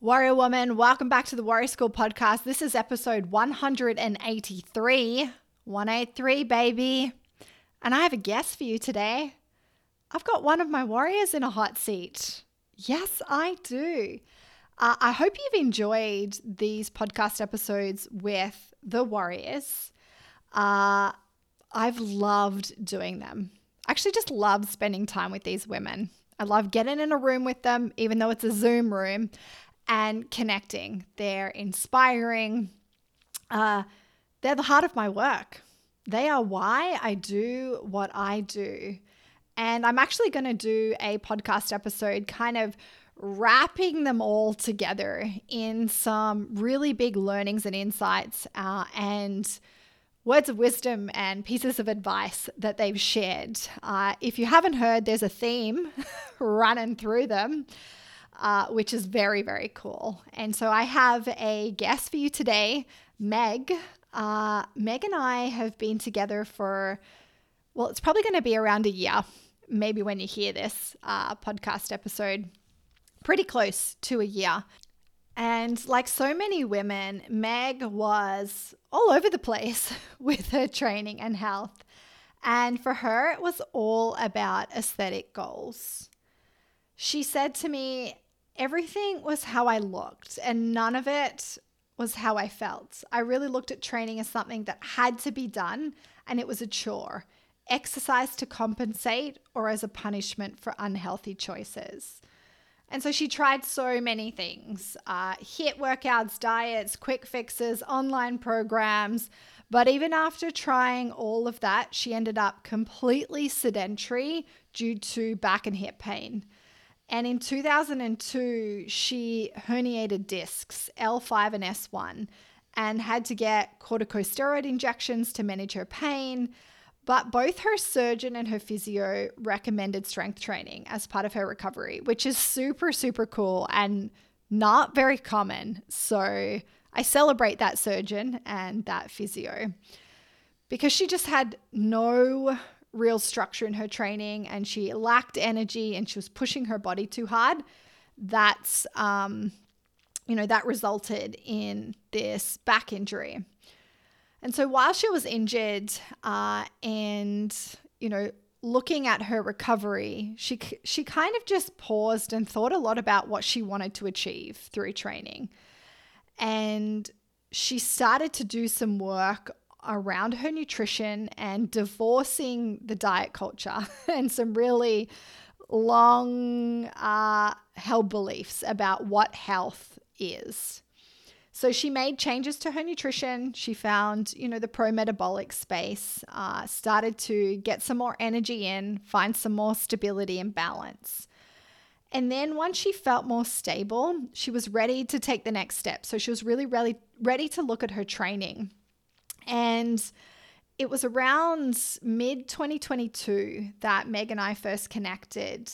Warrior Woman, welcome back to the Warrior School podcast. This is episode 183. 183, baby. And I have a guest for you today. I've got one of my warriors in a hot seat. Yes, I do. Uh, I hope you've enjoyed these podcast episodes with the warriors. Uh, I've loved doing them. I actually just love spending time with these women. I love getting in a room with them, even though it's a Zoom room, and connecting. They're inspiring. Uh, they're the heart of my work. They are why I do what I do. And I'm actually going to do a podcast episode kind of wrapping them all together in some really big learnings and insights uh, and words of wisdom and pieces of advice that they've shared. Uh, if you haven't heard, there's a theme running through them. Uh, which is very, very cool. And so I have a guest for you today, Meg. Uh, Meg and I have been together for, well, it's probably going to be around a year, maybe when you hear this uh, podcast episode, pretty close to a year. And like so many women, Meg was all over the place with her training and health. And for her, it was all about aesthetic goals. She said to me, everything was how I looked, and none of it was how I felt. I really looked at training as something that had to be done, and it was a chore exercise to compensate or as a punishment for unhealthy choices. And so she tried so many things uh, HIIT workouts, diets, quick fixes, online programs. But even after trying all of that, she ended up completely sedentary due to back and hip pain. And in 2002, she herniated discs, L5 and S1, and had to get corticosteroid injections to manage her pain. But both her surgeon and her physio recommended strength training as part of her recovery, which is super, super cool and not very common. So I celebrate that surgeon and that physio because she just had no real structure in her training and she lacked energy and she was pushing her body too hard, that's, um, you know, that resulted in this back injury. And so while she was injured uh, and, you know, looking at her recovery, she, she kind of just paused and thought a lot about what she wanted to achieve through training. And she started to do some work around her nutrition and divorcing the diet culture and some really long uh, held beliefs about what health is. So she made changes to her nutrition. She found, you know, the pro metabolic space, uh, started to get some more energy in, find some more stability and balance. And then once she felt more stable, she was ready to take the next step. So she was really, really ready to look at her training. And it was around mid 2022 that Meg and I first connected.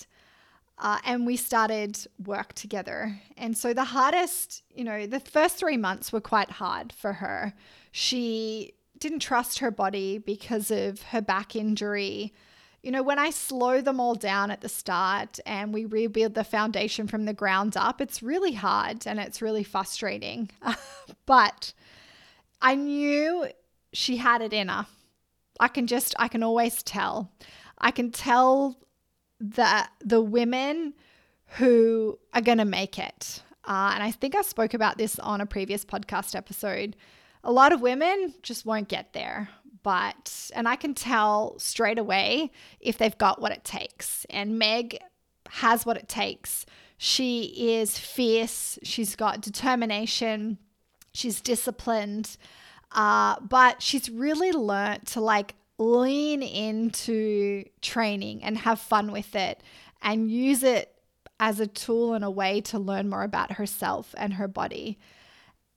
Uh, and we started work together. And so the hardest, you know, the first three months were quite hard for her. She didn't trust her body because of her back injury. You know, when I slow them all down at the start and we rebuild the foundation from the ground up, it's really hard and it's really frustrating. but I knew she had it in her. I can just, I can always tell. I can tell that the women who are going to make it. Uh, and I think I spoke about this on a previous podcast episode. A lot of women just won't get there. But, and I can tell straight away if they've got what it takes. And Meg has what it takes. She is fierce, she's got determination, she's disciplined. Uh, but she's really learnt to like lean into training and have fun with it and use it as a tool and a way to learn more about herself and her body.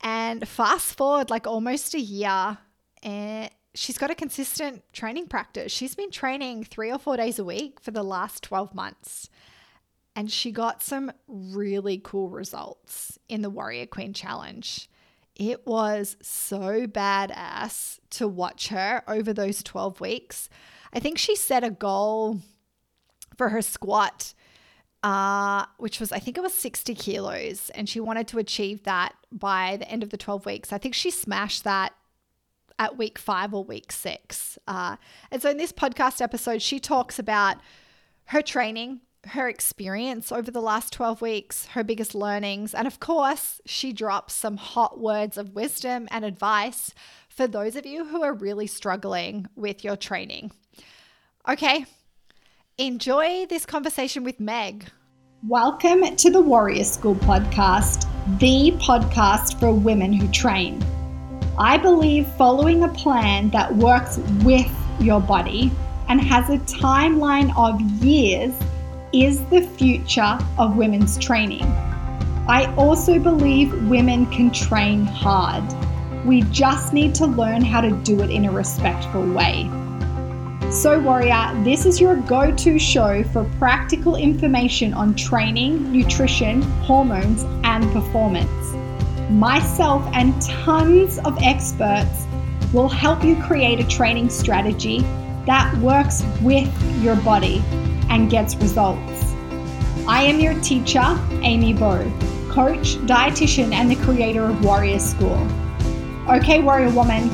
And fast forward like almost a year, and she's got a consistent training practice. She's been training three or four days a week for the last 12 months. And she got some really cool results in the Warrior Queen Challenge. It was so badass to watch her over those 12 weeks. I think she set a goal for her squat uh, which was, I think it was 60 kilos, and she wanted to achieve that by the end of the 12 weeks. I think she smashed that at week five or week six. Uh, and so in this podcast episode, she talks about her training, her experience over the last 12 weeks, her biggest learnings, and of course, she drops some hot words of wisdom and advice for those of you who are really struggling with your training. Okay, enjoy this conversation with Meg. Welcome to the Warrior School podcast, the podcast for women who train. I believe following a plan that works with your body and has a timeline of years is the future of women's training. I also believe women can train hard. We just need to learn how to do it in a respectful way. So, Warrior, this is your go to show for practical information on training, nutrition, hormones, and performance. Myself and tons of experts will help you create a training strategy that works with your body and gets results. I am your teacher, Amy Bowe, coach, dietitian, and the creator of Warrior School. Okay, Warrior Woman,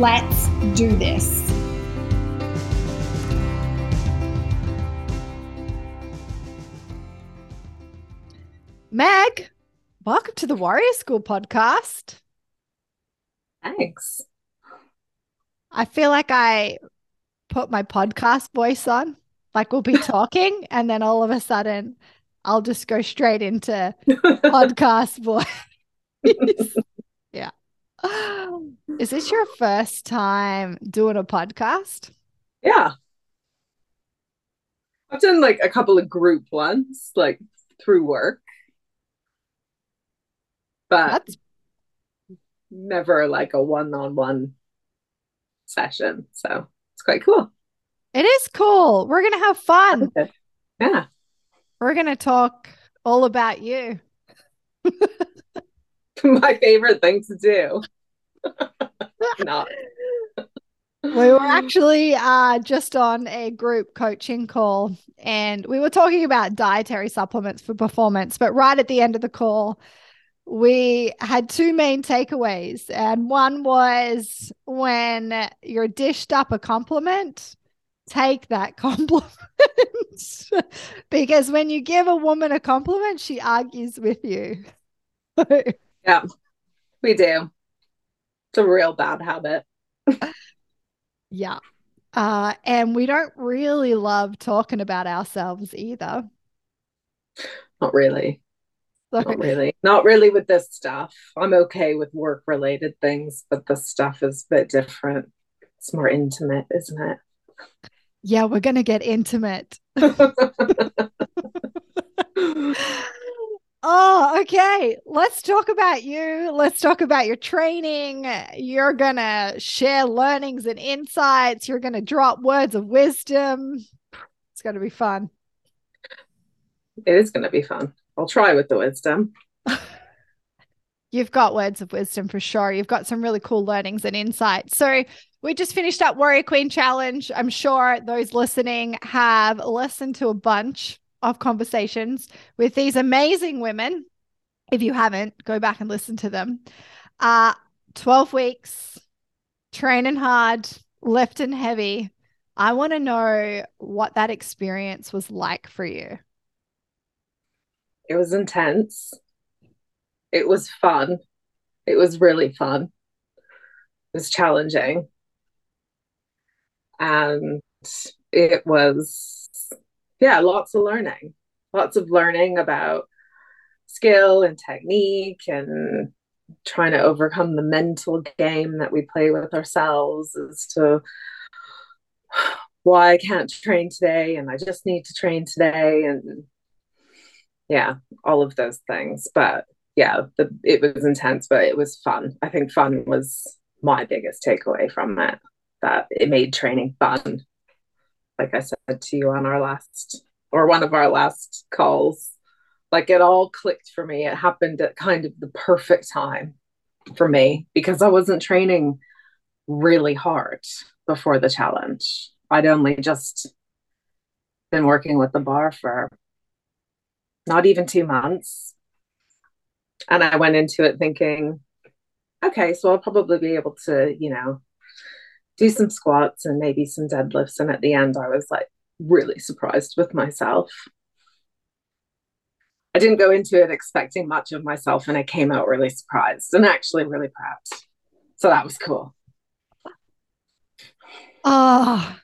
let's do this. Meg, welcome to the Warrior School podcast. Thanks. I feel like I put my podcast voice on, like we'll be talking, and then all of a sudden I'll just go straight into podcast voice. yeah. Is this your first time doing a podcast? Yeah. I've done like a couple of group ones, like through work but That's... never like a one-on-one session. So it's quite cool. It is cool. We're gonna have fun. Yeah. We're gonna talk all about you. My favorite thing to do. Not. we were actually uh, just on a group coaching call and we were talking about dietary supplements for performance. But right at the end of the call, we had two main takeaways. And one was when you're dished up a compliment, take that compliment. because when you give a woman a compliment, she argues with you. yeah, we do. It's a real bad habit. yeah. Uh, and we don't really love talking about ourselves either. Not really. Not really. Not really with this stuff. I'm okay with work related things, but the stuff is a bit different. It's more intimate, isn't it? Yeah, we're going to get intimate. oh, okay. Let's talk about you. Let's talk about your training. You're going to share learnings and insights. You're going to drop words of wisdom. It's going to be fun. It is going to be fun. I'll try with the wisdom. You've got words of wisdom for sure. You've got some really cool learnings and insights. So, we just finished up Warrior Queen Challenge. I'm sure those listening have listened to a bunch of conversations with these amazing women. If you haven't, go back and listen to them. Uh, 12 weeks, training hard, lifting heavy. I want to know what that experience was like for you. It was intense. It was fun. It was really fun. It was challenging. And it was, yeah, lots of learning, lots of learning about skill and technique and trying to overcome the mental game that we play with ourselves as to why I can't train today and I just need to train today and yeah, all of those things. But yeah, the, it was intense, but it was fun. I think fun was my biggest takeaway from it. That it made training fun. Like I said to you on our last or one of our last calls, like it all clicked for me. It happened at kind of the perfect time for me because I wasn't training really hard before the challenge. I'd only just been working with the bar for not even two months. And I went into it thinking, okay, so I'll probably be able to, you know, do some squats and maybe some deadlifts. And at the end, I was like really surprised with myself. I didn't go into it expecting much of myself, and I came out really surprised and actually really proud. So that was cool. Oh,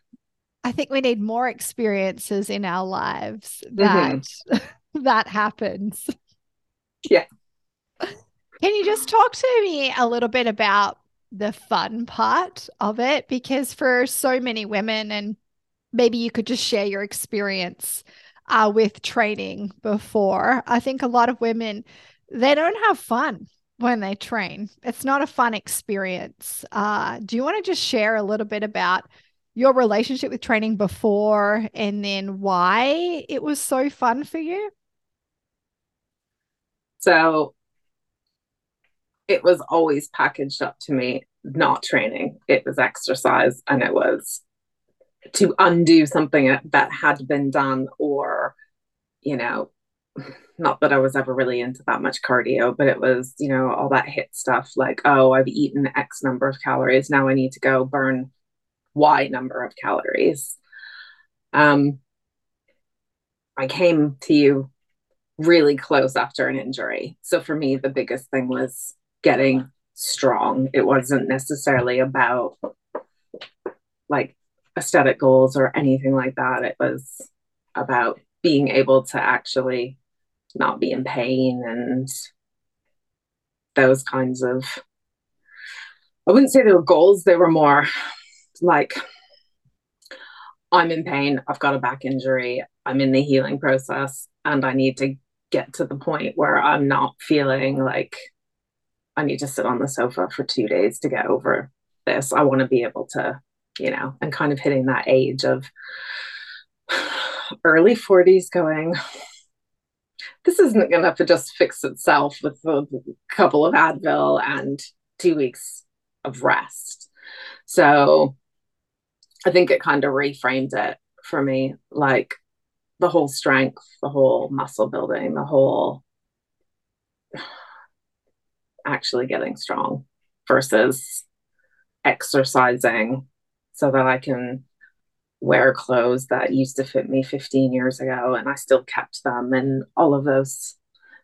I think we need more experiences in our lives that mm-hmm. that happens. Yeah. Can you just talk to me a little bit about the fun part of it? Because for so many women, and maybe you could just share your experience uh, with training before. I think a lot of women, they don't have fun when they train. It's not a fun experience. Uh, do you want to just share a little bit about your relationship with training before and then why it was so fun for you? So it was always packaged up to me not training, it was exercise, and it was to undo something that had been done or you know not that I was ever really into that much cardio, but it was, you know, all that HIIT stuff like, oh, I've eaten X number of calories. Now I need to go burn Y number of calories. Um, I came to you really close after an injury. So for me, the biggest thing was getting strong. It wasn't necessarily about like aesthetic goals or anything like that. It was about being able to actually not be in pain and those kinds of I wouldn't say they were goals, they were more like I'm in pain, I've got a back injury, I'm in the healing process, and I need to get to the point where I'm not feeling like I need to sit on the sofa for two days to get over this. I want to be able to you know, and kind of hitting that age of early 40s going, this isn't going to just fix itself with a couple of Advil and two weeks of rest. So I think it kind of reframed it for me like the whole strength, the whole muscle building, the whole actually getting strong versus exercising so that I can wear clothes that used to fit me 15 years ago and I still kept them and all of those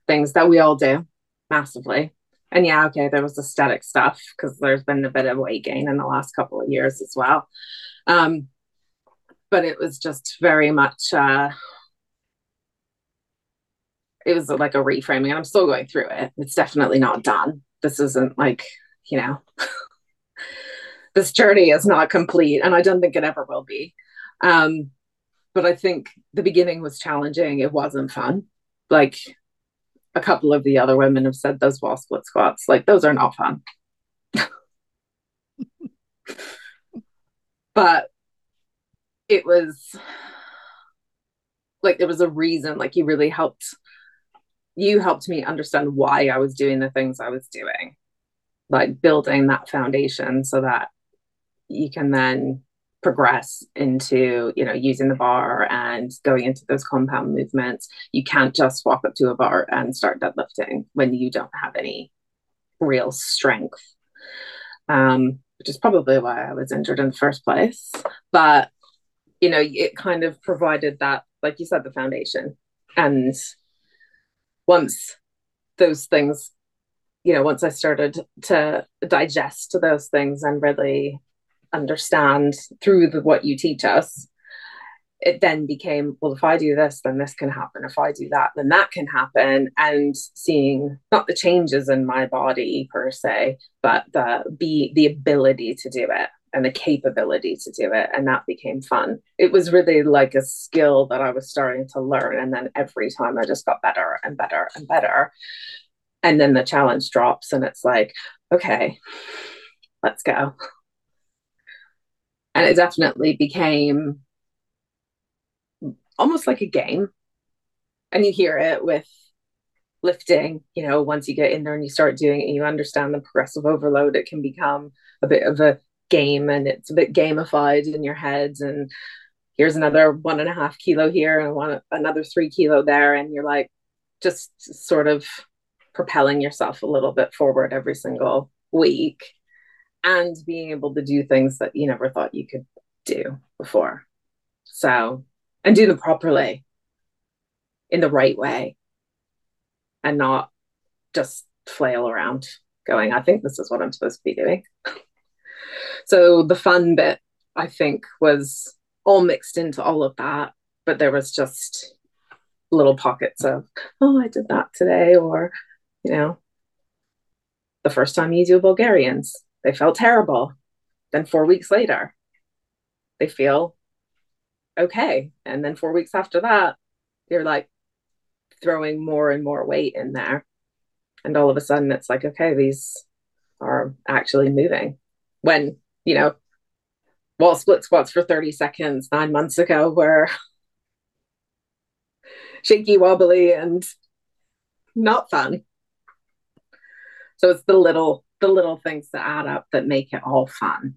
things that we all do massively. And yeah, okay, there was aesthetic stuff because there's been a bit of weight gain in the last couple of years as well. Um, but it was just very much uh, it was like a reframing and I'm still going through it. It's definitely not done. This isn't like, you know, this journey is not complete and i don't think it ever will be um, but i think the beginning was challenging it wasn't fun like a couple of the other women have said those wall split squats like those are not fun but it was like there was a reason like you really helped you helped me understand why i was doing the things i was doing like building that foundation so that you can then progress into you know using the bar and going into those compound movements. You can't just walk up to a bar and start deadlifting when you don't have any real strength um, which is probably why i was injured in the first place. But you know it kind of provided that like you said the foundation. And once those things you know once i started to digest those things and really understand through the, what you teach us it then became well if i do this then this can happen. If i do that then that can happen. And seeing not the changes in my body per se but the be the ability to do it and the capability to do it and that became fun. It was really like a skill that i was starting to learn and then every time i just got better and better and better. And then the challenge drops and it's like okay let's go. And it definitely became almost like a game. And you hear it with lifting you know once you get in there and you start doing it and you understand the progressive overload it can become a bit of a game and it's a bit gamified in your heads and here's another one and a half kilo here and one another three kilo there and you're like just sort of propelling yourself a little bit forward every single week and being able to do things that you never thought you could do before. So, and do them properly in the right way and not just flail around going, I think this is what I'm supposed to be doing. so, the fun bit, I think, was all mixed into all of that, but there was just little pockets of, oh, I did that today, or, you know, the first time you do Bulgarians, they felt terrible. Then four weeks later, they feel okay. And then four weeks after that, you're like throwing more and more weight in there. And all of a sudden, it's like, okay, these are actually moving. When, you know, wall split squats for 30 seconds nine months ago were shaky, wobbly, and not fun. So it's the little the little things that add up that make it all fun.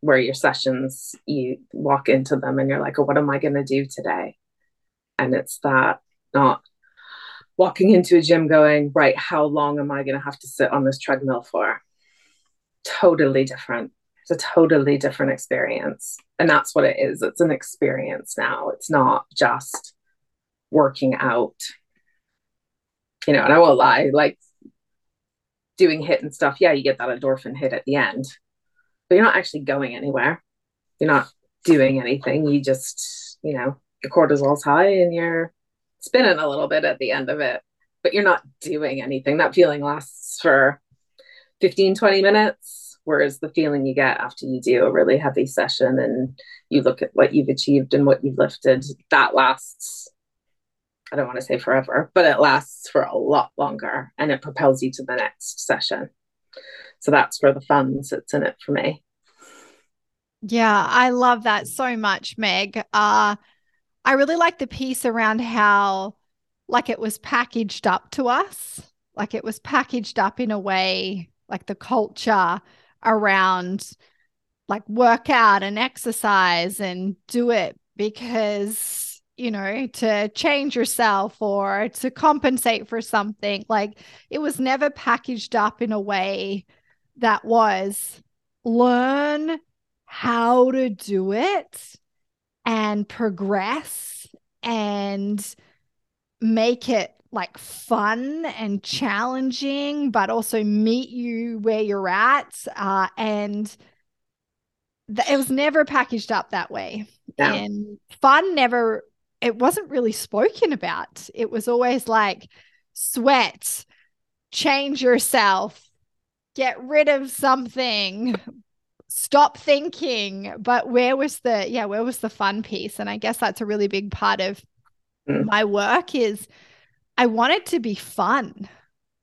Where your sessions, you walk into them and you're like, oh, what am I going to do today? And it's that not walking into a gym going, right, how long am I going to have to sit on this treadmill for? Totally different. A totally different experience. And that's what it is. It's an experience now. It's not just working out. You know, and I won't lie, like doing HIIT and stuff, yeah, you get that endorphin hit at the end, but you're not actually going anywhere. You're not doing anything. You just, you know, your cortisol's high and you're spinning a little bit at the end of it, but you're not doing anything. That feeling lasts for 15, 20 minutes. Whereas the feeling you get after you do a really heavy session and you look at what you've achieved and what you've lifted, that lasts I don't want to say forever, but it lasts for a lot longer and it propels you to the next session. So that's where the fun sits in it for me. Yeah, I love that so much, Meg. Uh, I really like the piece around how, like, it was packaged up to us, like, it was packaged up in a way, like the culture around like workout and exercise and do it because you know, to change yourself or to compensate for something. Like it was never packaged up in a way that was learn how to do it and progress and make it like fun and challenging, but also meet you where you're at. Uh, and th- it was never packaged up that way. And fun never it wasn't really spoken about. It was always like sweat, change yourself, get rid of something, stop thinking. But where was the yeah, where was the fun piece? And I guess that's a really big part of mm. my work is I want it to be fun.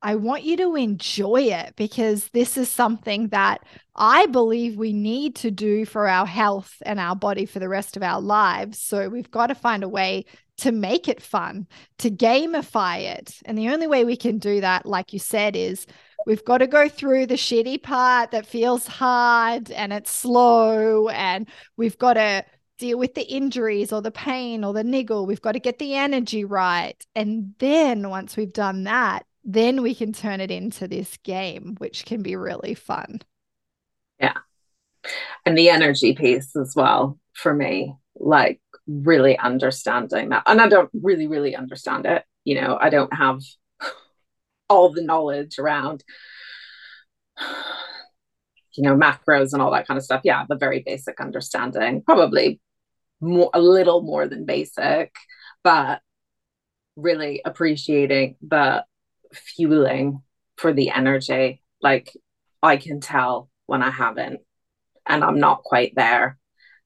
I want you to enjoy it because this is something that I believe we need to do for our health and our body for the rest of our lives. So we've got to find a way to make it fun, to gamify it. And the only way we can do that, like you said, is we've got to go through the shitty part that feels hard and it's slow. And we've got to deal with the injuries or the pain or the niggle. We've got to get the energy right. And then once we've done that, then we can turn it into this game, which can be really fun. Yeah. And the energy piece as well for me, like really understanding that. And I don't really, really understand it. You know, I don't have all the knowledge around, you know, macros and all that kind of stuff. Yeah, the very basic understanding, probably more, a little more than basic, but really appreciating the fueling for the energy. Like I can tell when I haven't and I'm not quite there.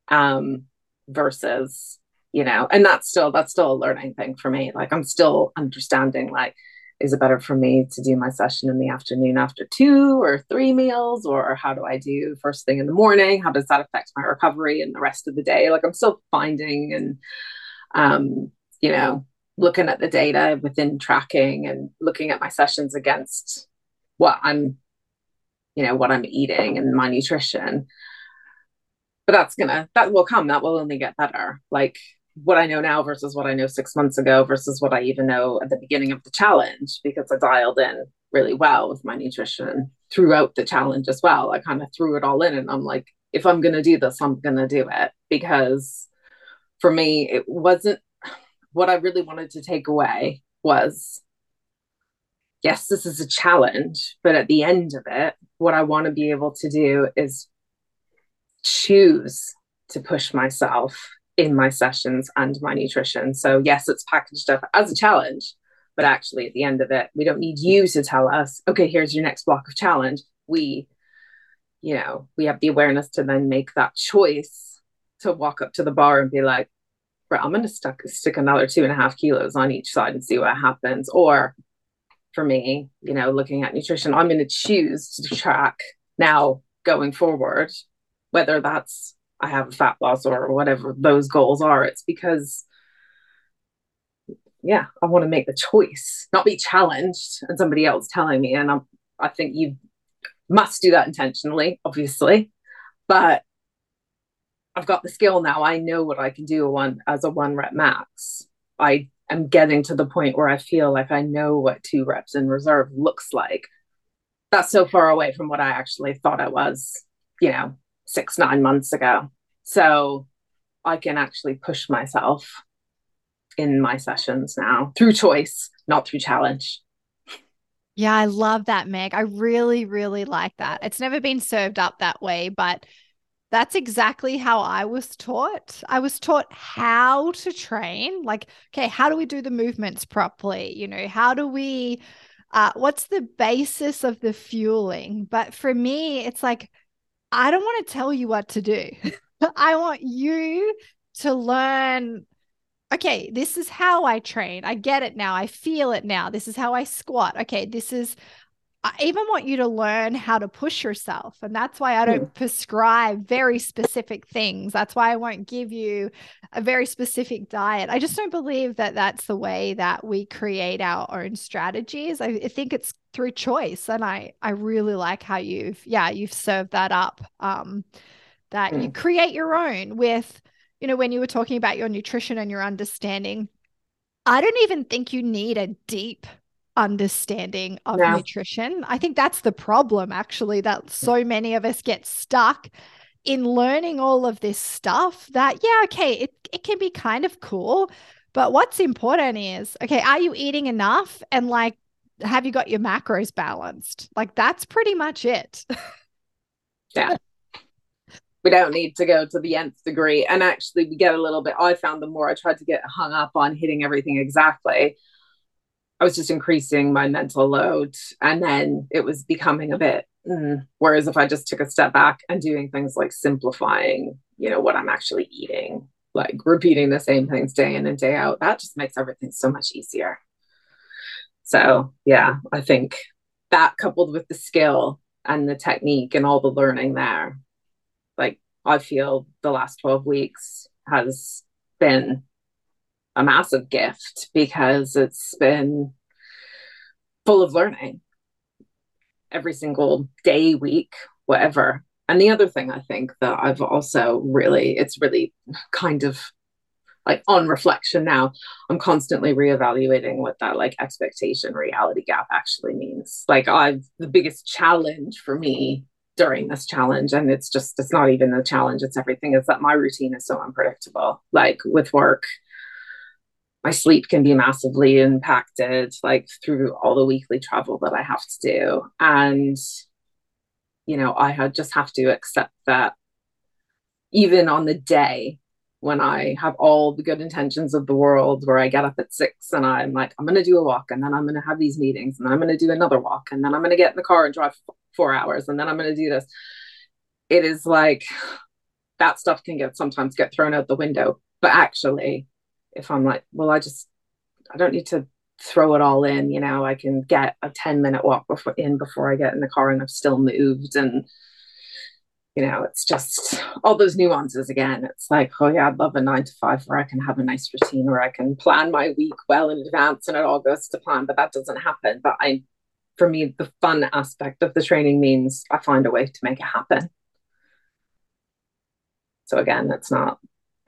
Um, versus, you know, and that's still that's still a learning thing for me. Like I'm still understanding like is it better for me to do my session in the afternoon after two or three meals or how do i do first thing in the morning how does that affect my recovery and the rest of the day like i'm still finding and um you know looking at the data within tracking and looking at my sessions against what I'm, you know, what I'm eating and my nutrition. But that's gonna that will come. That will only get better. Like what I know now versus what I know six months ago versus what I even know at the beginning of the challenge because I dialed in really well with my nutrition throughout the challenge as well. I kind of threw it all in and I'm like, if I'm going to do this, I'm going to do it because for me, it wasn't what I really wanted to take away was yes, this is a challenge, but at the end of it, what I want to be able to do is choose to push myself in my sessions and my nutrition. So, yes, it's packaged up as a challenge, but actually, at the end of it, we don't need you to tell us, okay, here's your next block of challenge. We, you know, we have the awareness to then make that choice to walk up to the bar and be like, right, I'm going to stick, stick another two and a half kilos on each side and see what happens. Or for me, you know, looking at nutrition, I'm going to choose to track now going forward, whether that's I have a fat loss or whatever those goals are. It's because, yeah, I want to make the choice, not be challenged and somebody else telling me. And I'm, I think you must do that intentionally, obviously, but I've got the skill now. I know what I can do one as a one rep max. I am getting to the point where I feel like I know what two reps in reserve looks like. That's so far away from what I actually thought I was, you know, six, nine months ago. So I can actually push myself in my sessions now through choice, not through challenge. Yeah, I love that, Meg. I really, really like that. It's never been served up that way, but that's exactly how I was taught. I was taught how to train. Like, okay, how do we do the movements properly? You know, how do we, uh, what's the basis of the fueling? But for me, it's like, I don't want to tell you what to do. I want you to learn okay, this is how I train. I get it now. I feel it now. This is how I squat. Okay, this is I even want you to learn how to push yourself. And that's why I don't mm. prescribe very specific things. That's why I won't give you a very specific diet. I just don't believe that that's the way that we create our own strategies. I, I think it's through choice. And I, I really like how you've, yeah, you've served that up. Um, that mm. you create your own with, you know, when you were talking about your nutrition and your understanding, I don't even think you need a deep understanding of yeah. nutrition. I think that's the problem, actually, that so many of us get stuck in learning all of this stuff that, yeah, okay, it, it can be kind of cool. But what's important is, okay, are you eating enough? And like, have you got your macros balanced? Like, that's pretty much it. yeah. We don't need to go to the nth degree. And actually, we get a little bit, I found the more I tried to get hung up on hitting everything exactly, I was just increasing my mental load. And then it was becoming a bit, mm. whereas if I just took a step back and doing things like simplifying, you know, what I'm actually eating, like repeating the same things day in and day out, that just makes everything so much easier. So, yeah, I think that coupled with the skill and the technique and all the learning there, like I feel the last 12 weeks has been a massive gift because it's been full of learning every single day, week, whatever. And the other thing I think that I've also really, it's really kind of like on reflection now, I'm constantly reevaluating what that like expectation reality gap actually means. Like, I've the biggest challenge for me during this challenge, and it's just, it's not even the challenge, it's everything, is that my routine is so unpredictable. Like, with work, my sleep can be massively impacted like through all the weekly travel that I have to do. And, you know, I had just have to accept that even on the day when I have all the good intentions of the world, where I get up at six and I'm like, I'm going to do a walk and then I'm going to have these meetings and then I'm going to do another walk and then I'm going to get in the car and drive four hours and then I'm going to do this. It is like that stuff can get sometimes get thrown out the window. But actually, if I'm like, well, I just, I don't need to throw it all in, you know, I can get a 10 minute walk before in before I get in the car and I've still moved. And, you know, it's just all those nuances again. It's like, oh yeah, I'd love a nine to five where I can have a nice routine where I can plan my week well in advance and it all goes to plan, but that doesn't happen. But I, for me, the fun aspect of the training means I find a way to make it happen. So again, it's not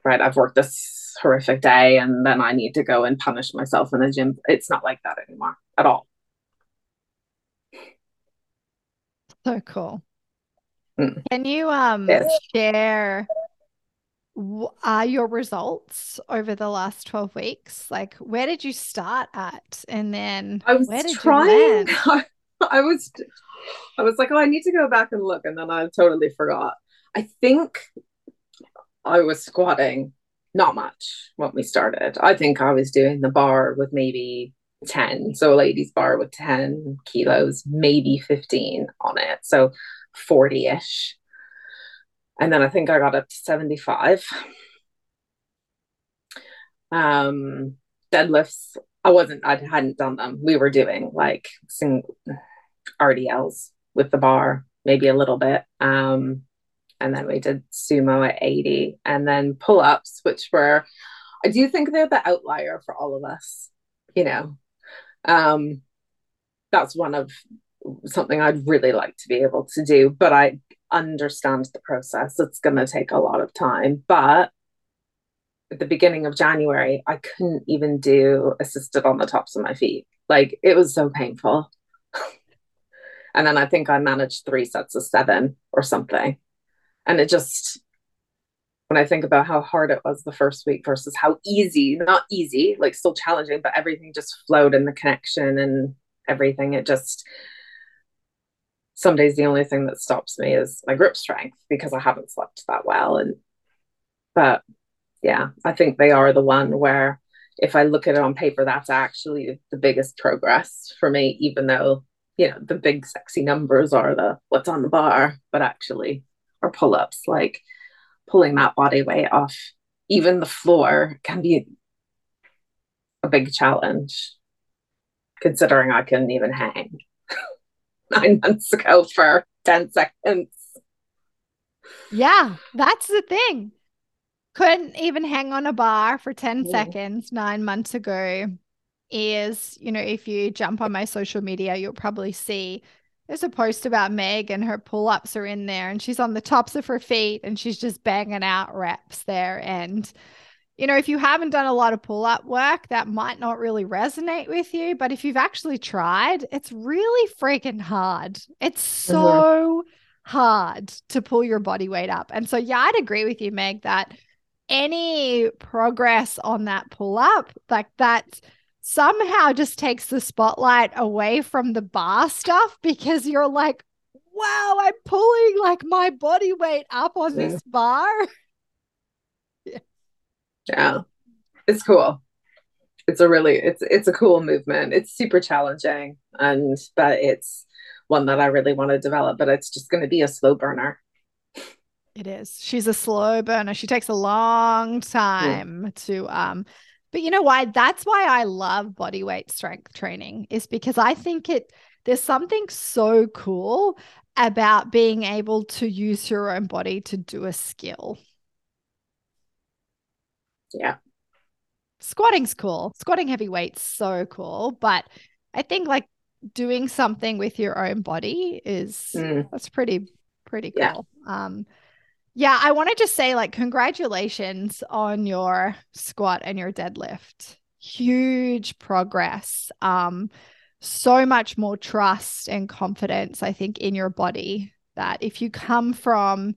right. I've worked this horrific day and then I need to go and punish myself in the gym. It's not like that anymore at all. So cool. Mm. Can you um yes. share are your results over the last 12 weeks? Like where did you start at and then I was where did trying I was I was like, oh, I need to go back and look, and then I totally forgot. I think I was squatting not much when we started. I think I was doing the bar with maybe 10. So a ladies bar with 10 kilos, maybe 15 on it. So 40 ish. And then I think I got up to 75. Um, deadlifts, I wasn't, I hadn't done them. We were doing like sing RDLs with the bar, maybe a little bit. Um, and then we did sumo at 80 and then pull-ups which were i do think they're the outlier for all of us you know? Um that's one of something i'd really like to be able to do but i understand the process. It's going to take a lot of time but at the beginning of january i couldn't even do assisted on the tops of my feet. Like it was so painful. And then i think i managed three sets of seven or something and it just when I think about how hard it was the first week versus how easy, not easy, like still challenging, but everything just flowed in the connection and everything. It just, some days the only thing that stops me is my grip strength because I haven't slept that well. And, but yeah, I think they are the one where if I look at it on paper, that's actually the biggest progress for me, even though, you know, the big sexy numbers are the what's on the bar, but actually or pull ups, like pulling that body weight off even the floor can be a big challenge, considering I couldn't even hang nine months ago for 10 seconds. Yeah, that's the thing. Couldn't even hang on a bar for 10 yeah. seconds nine months ago. Is, you know, if you jump on my social media, you'll probably see there's a post about Meg and her pull ups are in there, and she's on the tops of her feet and she's just banging out reps there. And, you know, if you haven't done a lot of pull up work, that might not really resonate with you. But if you've actually tried, it's really freaking hard. It's so mm-hmm. hard to pull your body weight up. And so, yeah, I'd agree with you, Meg, that any progress on that pull up, like that somehow just takes the spotlight away from the bar stuff because you're like, wow, I'm pulling like my body weight up on yeah. this bar. yeah. yeah. It's cool. It's a really it's it's a cool movement. It's super challenging and but it's one that I really want to develop, but it's just going to be a slow burner. It is. She's a slow burner. She takes a long time yeah. to um but you know why? That's why I love body weight strength training, is because I think it there's something so cool about being able to use your own body to do a skill. Yeah. Squatting's cool. Squatting heavy weights so cool, but I think like doing something with your own body is mm. that's pretty pretty cool. Yeah. Um yeah, I want to just say, like, congratulations on your squat and your deadlift. Huge progress. Um, so much more trust and confidence, I think, in your body that if you come from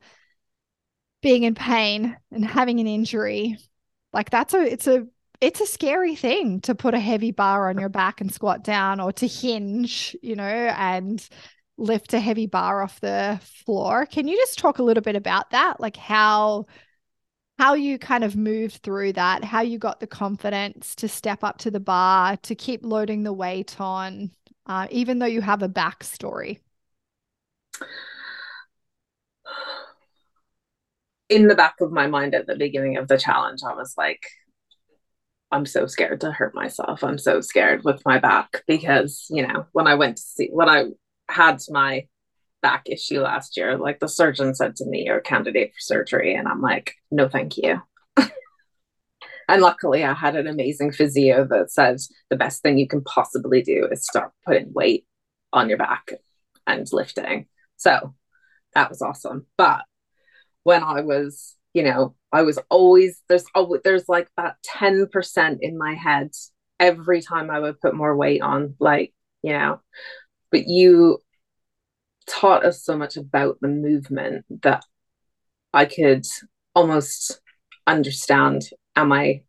being in pain and having an injury, like that's a it's a it's a scary thing to put a heavy bar on your back and squat down or to hinge, you know, and lift a heavy bar off the floor. Can you just talk a little bit about that? Like how how you kind of moved through that, how you got the confidence to step up to the bar, to keep loading the weight on, uh, even though you have a backstory. In the back of my mind at the beginning of the challenge, I was like, I'm so scared to hurt myself. I'm so scared with my back because, you know, when I went to see, when I had my back issue last year, like the surgeon said to me, You're a candidate for surgery. And I'm like, No, thank you. and luckily, I had an amazing physio that says the best thing you can possibly do is start putting weight on your back and lifting. So that was awesome. But when I was, you know, I was always there's always there's like that 10% in my head every time I would put more weight on, like, you know. But you taught us so much about the movement that I could almost understand am I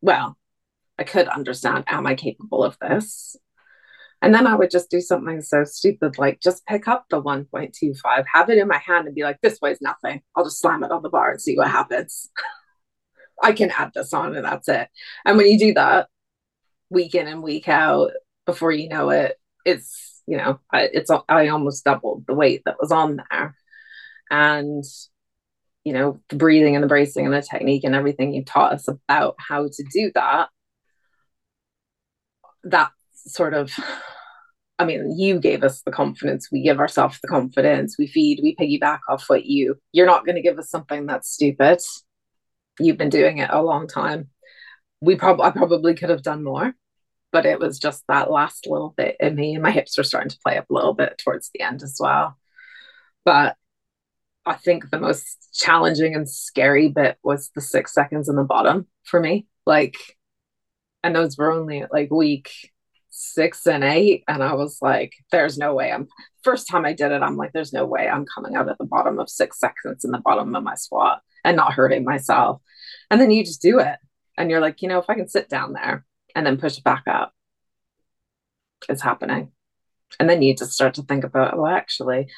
well, I could understand am I capable of this? And then I would just do something so stupid like just pick up the 1.25, have it in my hand and be like, this weighs nothing. I'll just slam it on the bar and see what happens. I can add this on and that's it. And when you do that week in and week out, before you know it, it's, you know, it's, I almost doubled the weight that was on there. And, you know, the breathing and the bracing and the technique and everything you taught us about how to do that, that sort of I mean, you gave us the confidence. We give ourselves the confidence. We feed, we piggyback off what you, you're not going to give us something that's stupid. You've been doing it a long time. We probably, I probably could have done more, but it was just that last little bit in me. And my hips were starting to play up a little bit towards the end as well. But I think the most challenging and scary bit was the six seconds in the bottom for me. Like, and those were only like week six and eight. And I was like, there's no way I'm first time I did it, I'm like, there's no way I'm coming out at the bottom of six seconds in the bottom of my squat and not hurting myself. And then you just do it. And you're like, you know, if I can sit down there and then push it back up, it's happening. And then you just start to think about, well, actually,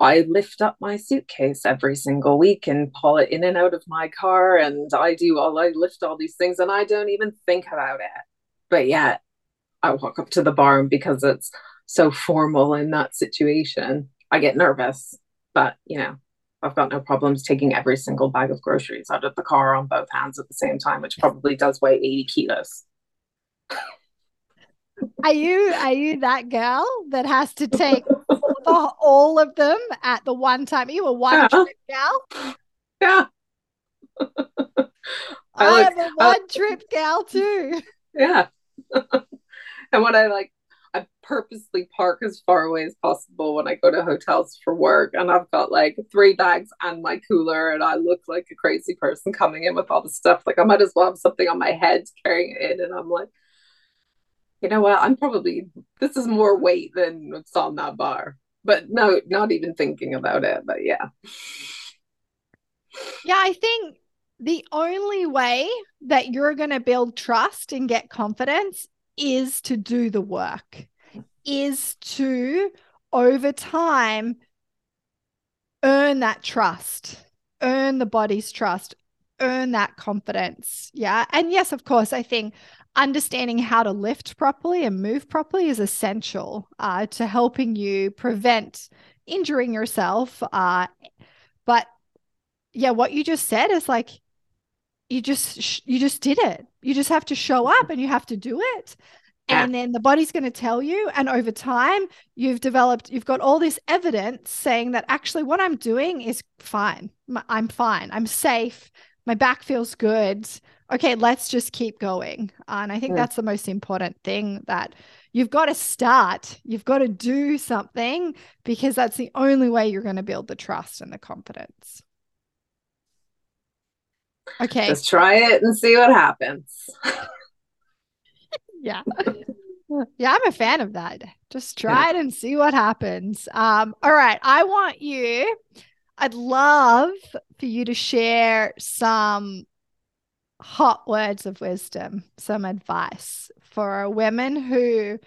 I lift up my suitcase every single week and pull it in and out of my car. And I do all, I lift all these things and I don't even think about it. But yet I walk up to the bar and because it's so formal in that situation, I get nervous. But, you know, I've got no problems taking every single bag of groceries out of the car on both hands at the same time, which probably does weigh 80 kilos. Are you are you that girl that has to take all of them at the one time? Are you a one yeah. trip gal? Yeah. I, I am a one trip gal too. Yeah. and when I like, I purposely park as far away as possible when I go to hotels for work. And I've got like three bags and my cooler, and I look like a crazy person coming in with all the stuff. Like, I might as well have something on my head carrying it in. And I'm like, you know what? I'm probably, this is more weight than what's on that bar. But no, not even thinking about it. But yeah. Yeah, I think the only way that you're going to build trust and get confidence is to do the work, is to over time earn that trust, earn the body's trust, earn that confidence. Yeah. And yes, of course, I think understanding how to lift properly and move properly is essential uh, to helping you prevent injuring yourself. Uh, but yeah, what you just said is like you just you just did it. You just have to show up and you have to do it. And then the body's going to tell you and over time you've developed you've got all this evidence saying that actually what i'm doing is fine. I'm fine. I'm safe my back feels good okay let's just keep going and i think yeah. that's the most important thing that you've got to start you've got to do something because that's the only way you're going to build the trust and the confidence Okay. Just try it and see what happens. yeah. Yeah, I'm a fan of that. Just try yeah. it and see what happens. Um, all right. I want you, I'd love for you to share some hot words of wisdom, some advice for women who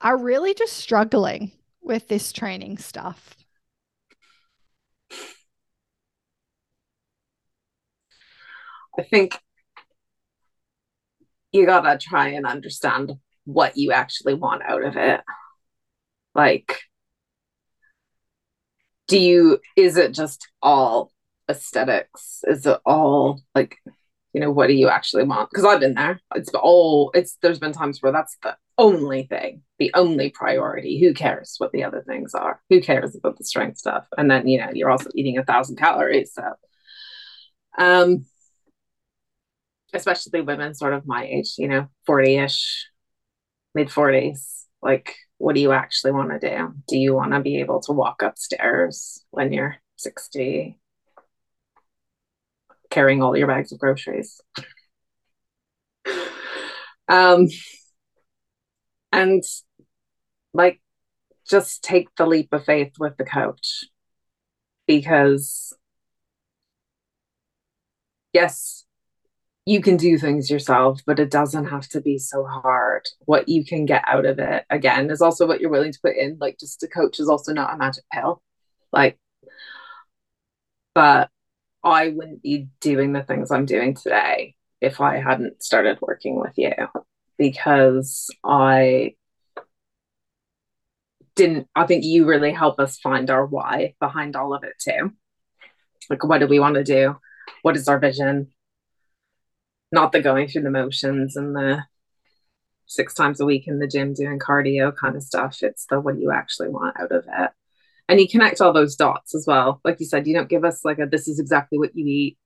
are really just struggling with this training stuff. I think you gotta try and understand what you actually want out of it. Like, do you, is it just all aesthetics? Is it all like, you know, what do you actually want? Because I've been there. It's all, it's, there's been times where that's the only thing, the only priority. Who cares what the other things are? Who cares about the strength stuff? And then, you know, you're also eating a thousand calories. So, um, especially women sort of my age, you know, 40 ish, mid 40s. Like, what do you actually want to do? Do you want to be able to walk upstairs when you're 60? carrying all your bags of groceries. um, and like, just take the leap of faith with the coach because, yes, you can do things yourself, but it doesn't have to be so hard. What you can get out of it, again, is also what you're willing to put in. Like, just a coach is also not a magic pill. Like, but I wouldn't be doing the things I'm doing today if I hadn't started working with you because I didn't, I think you really help us find our why behind all of it too. Like, what do we want to do? What is our vision? Not the going through the motions and the six times a week in the gym doing cardio kind of stuff. It's the what do you actually want out of it? and you connect all those dots as well. Like you said you don't give us like a this is exactly what you eat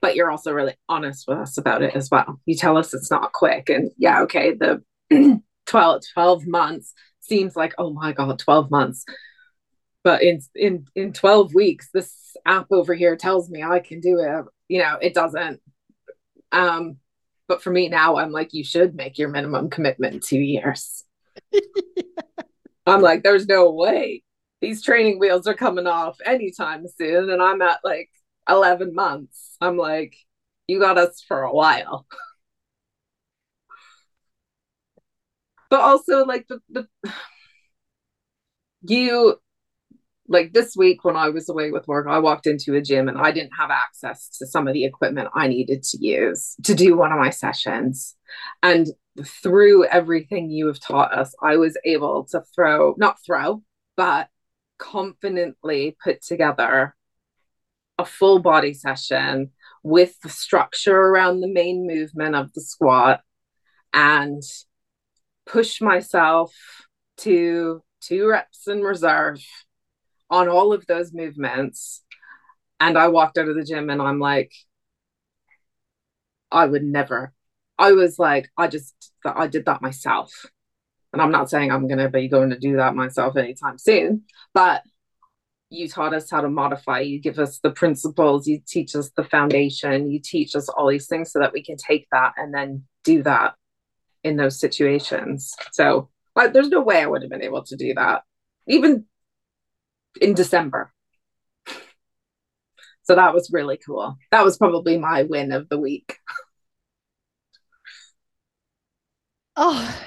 but you're also really honest with us about it as well. You tell us it's not quick and yeah okay the 12 12 months seems like oh my god 12 months. But in in in 12 weeks this app over here tells me i can do it. You know it doesn't um but for me now i'm like you should make your minimum commitment two years. I'm like there's no way. These training wheels are coming off anytime soon and i'm at like 11 months. I'm like you got us for a while. But also like the, the you like this week when I was away with work, I walked into a gym and I didn't have access to some of the equipment I needed to use to do one of my sessions. And through everything you have taught us, I was able to throw, not throw, but confidently put together a full body session with the structure around the main movement of the squat and push myself to two reps in reserve on all of those movements. And I walked out of the gym and I'm like, I would never. I was like, I just, I did that myself. And I'm not saying I'm going to be going to do that myself anytime soon, but you taught us how to modify. You give us the principles, you teach us the foundation, you teach us all these things so that we can take that and then do that in those situations. So, like, there's no way I would have been able to do that, even in December. So that was really cool. That was probably my win of the week. Oh,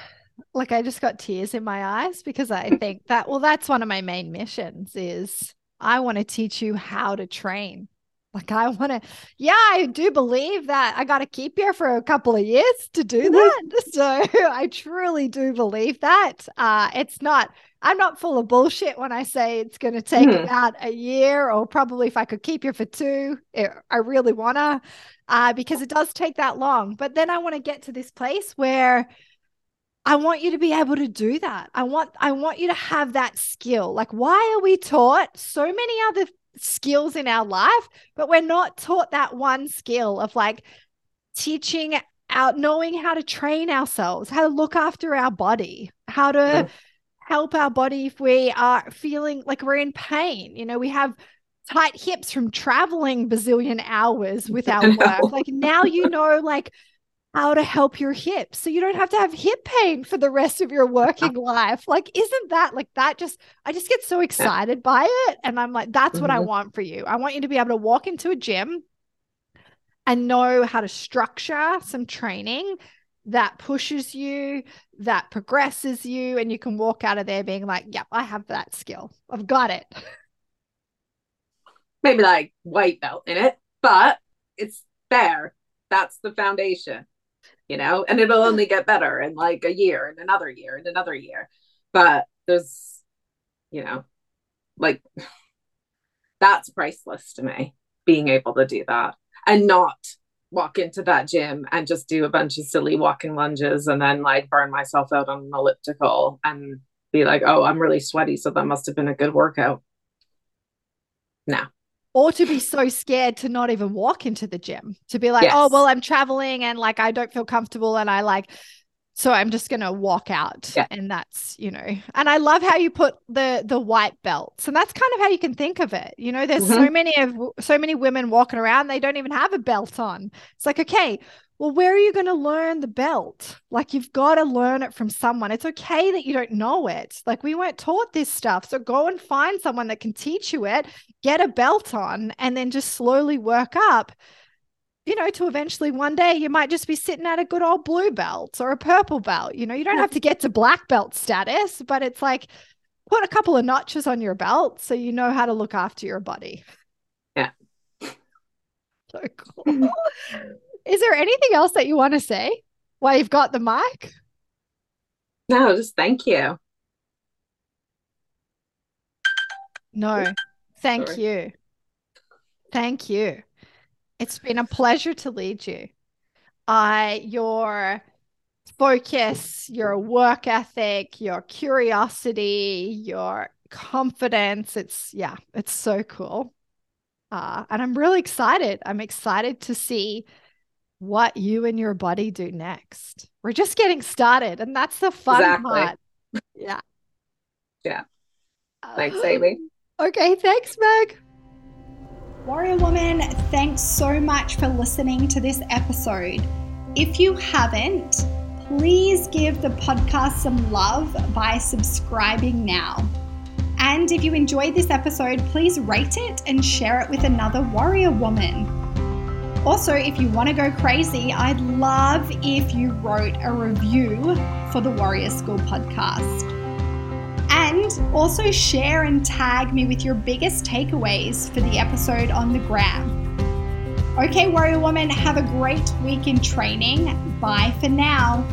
like I just got tears in my eyes because I think that well that's one of my main missions is I want to teach you how to train. Like I want to yeah, I do believe that I got to keep you for a couple of years to do mm-hmm. that. So I truly do believe that. Uh it's not I'm not full of bullshit when I say it's going to take mm. about a year or probably if I could keep you for two, it, I really want to uh, because it does take that long. But then I want to get to this place where I want you to be able to do that. I want I want you to have that skill. Like why are we taught so many other skills in our life, but we're not taught that one skill of like teaching out knowing how to train ourselves, how to look after our body, how to yeah. help our body if we are feeling like we're in pain. You know, we have tight hips from traveling bazillion hours with our work. like now you know like how to help your hips so you don't have to have hip pain for the rest of your working life. Like, isn't that like that? Just, I just get so excited by it. And I'm like, that's what I mm-hmm. want for you. I want you to be able to walk into a gym and know how to structure some training that pushes you, that progresses you, and you can walk out of there being like, yep, I have that skill. I've got it. Maybe like white belt in it, but it's there. That's the foundation you know, and it'll only get better in like a year and another year and another year. But there's, you know, like that's priceless to me, being able to do that and not walk into that gym and just do a bunch of silly walking lunges and then like burn myself out on an elliptical and be like, oh, I'm really sweaty. So that must have been a good workout. No or to be so scared to not even walk into the gym to be like oh, yes. oh well i'm traveling and like i don't feel comfortable and i like so i'm just going to walk out Yeah. and that's you know and i love how you put the the white belts and that's kind of how you can think of it you know there's mm-hmm. so many of so many women walking around they don't even have a belt on it's like okay well where are you going to learn the belt like you've got to learn it from someone it's okay that you don't know it like we weren't taught this stuff so go and find someone that can teach you it get a belt on and then just slowly work up you know, to eventually one day you might just be sitting at a good old blue belt or a purple belt. You know, you don't have to get to black belt status, but it's like put a couple of notches on your belt so you know how to look after your body. Yeah. So cool. Is there anything else that you want to say while you've got the mic? No, just thank you. No, thank Sorry. you. Thank you. It's been a pleasure to lead you. I your focus, your work ethic, your curiosity, your confidence. It's yeah, it's so cool. Uh, and I'm really excited. I'm excited to see what you and your body do next. We're just getting started, and that's the fun Exactly. part. Yeah. Yeah. Thanks, oh, Amy. Okay, thanks, Meg. Warrior Woman, thanks so much for listening to this episode. If you haven't, please give the podcast some love by subscribing now. And if you enjoyed this episode, please rate it and share it with another warrior woman. Also, if you want to go crazy, I'd love if you wrote a review for the Warrior School podcast. And also share and tag me with your biggest takeaways for the episode on the gram. Okay, Warrior Woman, have a great week in training. Bye for now.